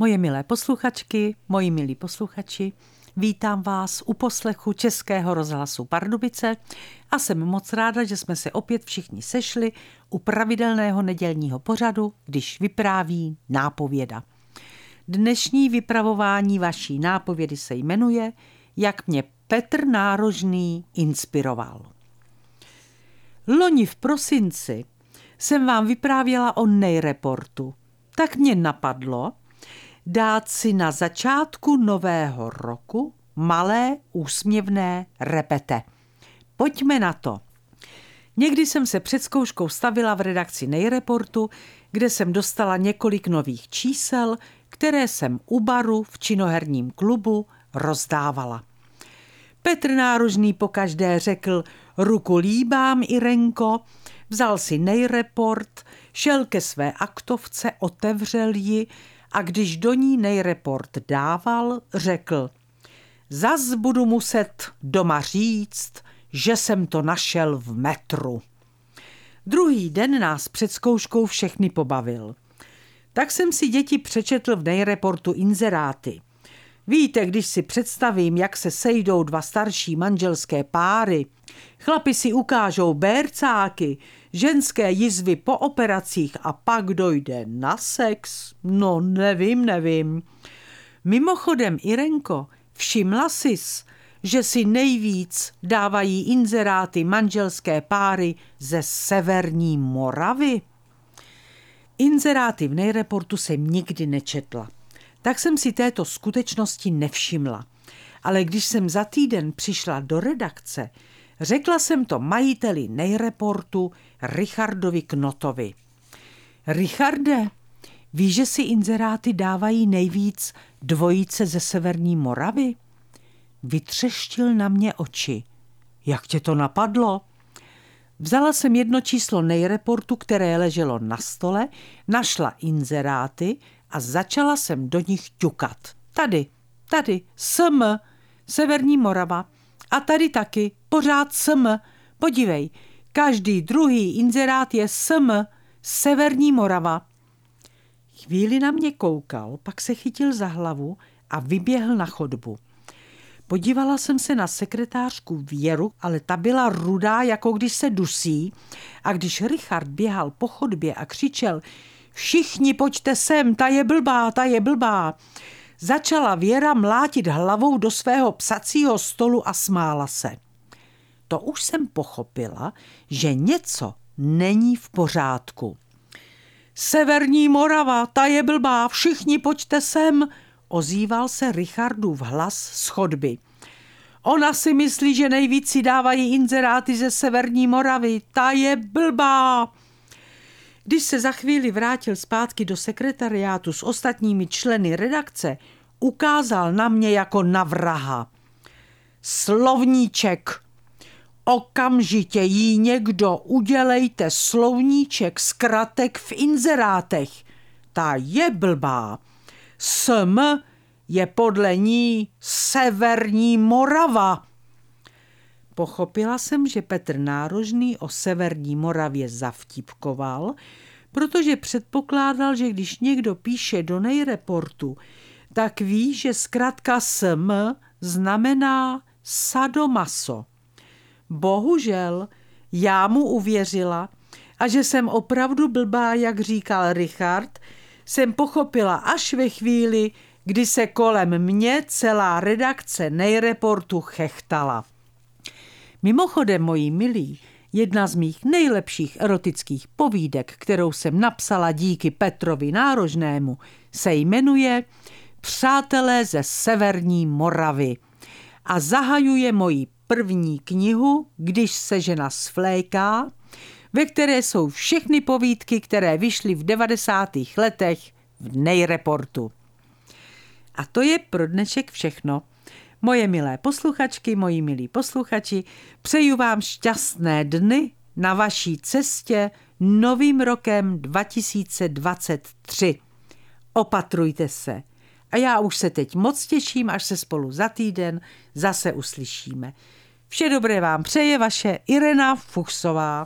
Moje milé posluchačky, moji milí posluchači, vítám vás u poslechu Českého rozhlasu Pardubice a jsem moc ráda, že jsme se opět všichni sešli u pravidelného nedělního pořadu, když vypráví nápověda. Dnešní vypravování vaší nápovědy se jmenuje Jak mě Petr Nárožný inspiroval. Loni v prosinci jsem vám vyprávěla o nejreportu. Tak mě napadlo, dát si na začátku nového roku malé úsměvné repete. Pojďme na to. Někdy jsem se před zkouškou stavila v redakci Nejreportu, kde jsem dostala několik nových čísel, které jsem u baru v činoherním klubu rozdávala. Petr Nárožný pokaždé řekl ruku líbám, Irenko, vzal si nejreport, šel ke své aktovce, otevřel ji a když do ní nejreport dával, řekl Zas budu muset doma říct, že jsem to našel v metru. Druhý den nás před zkouškou všechny pobavil. Tak jsem si děti přečetl v nejreportu inzeráty. Víte, když si představím, jak se sejdou dva starší manželské páry, chlapi si ukážou bércáky, ženské jizvy po operacích a pak dojde na sex? No nevím, nevím. Mimochodem, Irenko, všimla sis, že si nejvíc dávají inzeráty manželské páry ze severní Moravy? Inzeráty v nejreportu jsem nikdy nečetla. Tak jsem si této skutečnosti nevšimla. Ale když jsem za týden přišla do redakce, Řekla jsem to majiteli nejreportu Richardovi Knotovi. Richarde, víš, že si inzeráty dávají nejvíc dvojice ze Severní Moravy? Vytřeštil na mě oči. Jak tě to napadlo? Vzala jsem jedno číslo nejreportu, které leželo na stole, našla inzeráty a začala jsem do nich ťukat. Tady, tady, SM, Severní Morava. A tady taky, pořád SM. Podívej, každý druhý inzerát je SM, Severní Morava. Chvíli na mě koukal, pak se chytil za hlavu a vyběhl na chodbu. Podívala jsem se na sekretářku Věru, ale ta byla rudá, jako když se dusí. A když Richard běhal po chodbě a křičel Všichni pojďte sem, ta je blbá, ta je blbá, Začala Věra mlátit hlavou do svého psacího stolu a smála se. To už jsem pochopila, že něco není v pořádku. Severní Morava, ta je blbá, všichni pojďte sem, ozýval se Richardův hlas z chodby. Ona si myslí, že nejvíc si dávají inzeráty ze Severní Moravy, ta je blbá. Když se za chvíli vrátil zpátky do sekretariátu s ostatními členy redakce, ukázal na mě jako na vraha. Slovníček. Okamžitě jí někdo udělejte slovníček zkratek v inzerátech. Ta je blbá. Sm je podle ní Severní Morava. Pochopila jsem, že Petr Nárožný o Severní Moravě zavtipkoval, protože předpokládal, že když někdo píše do nejreportu, tak ví, že zkrátka SM znamená sadomaso. Bohužel já mu uvěřila a že jsem opravdu blbá, jak říkal Richard, jsem pochopila až ve chvíli, kdy se kolem mě celá redakce nejreportu chechtala. Mimochodem, moji milí, jedna z mých nejlepších erotických povídek, kterou jsem napsala díky Petrovi Nárožnému, se jmenuje Přátelé ze Severní Moravy a zahajuje moji první knihu, když se žena svléká, ve které jsou všechny povídky, které vyšly v 90. letech v nejreportu. A to je pro dnešek všechno. Moje milé posluchačky, moji milí posluchači, přeju vám šťastné dny na vaší cestě novým rokem 2023. Opatrujte se. A já už se teď moc těším, až se spolu za týden zase uslyšíme. Vše dobré vám přeje vaše Irena Fuchsová.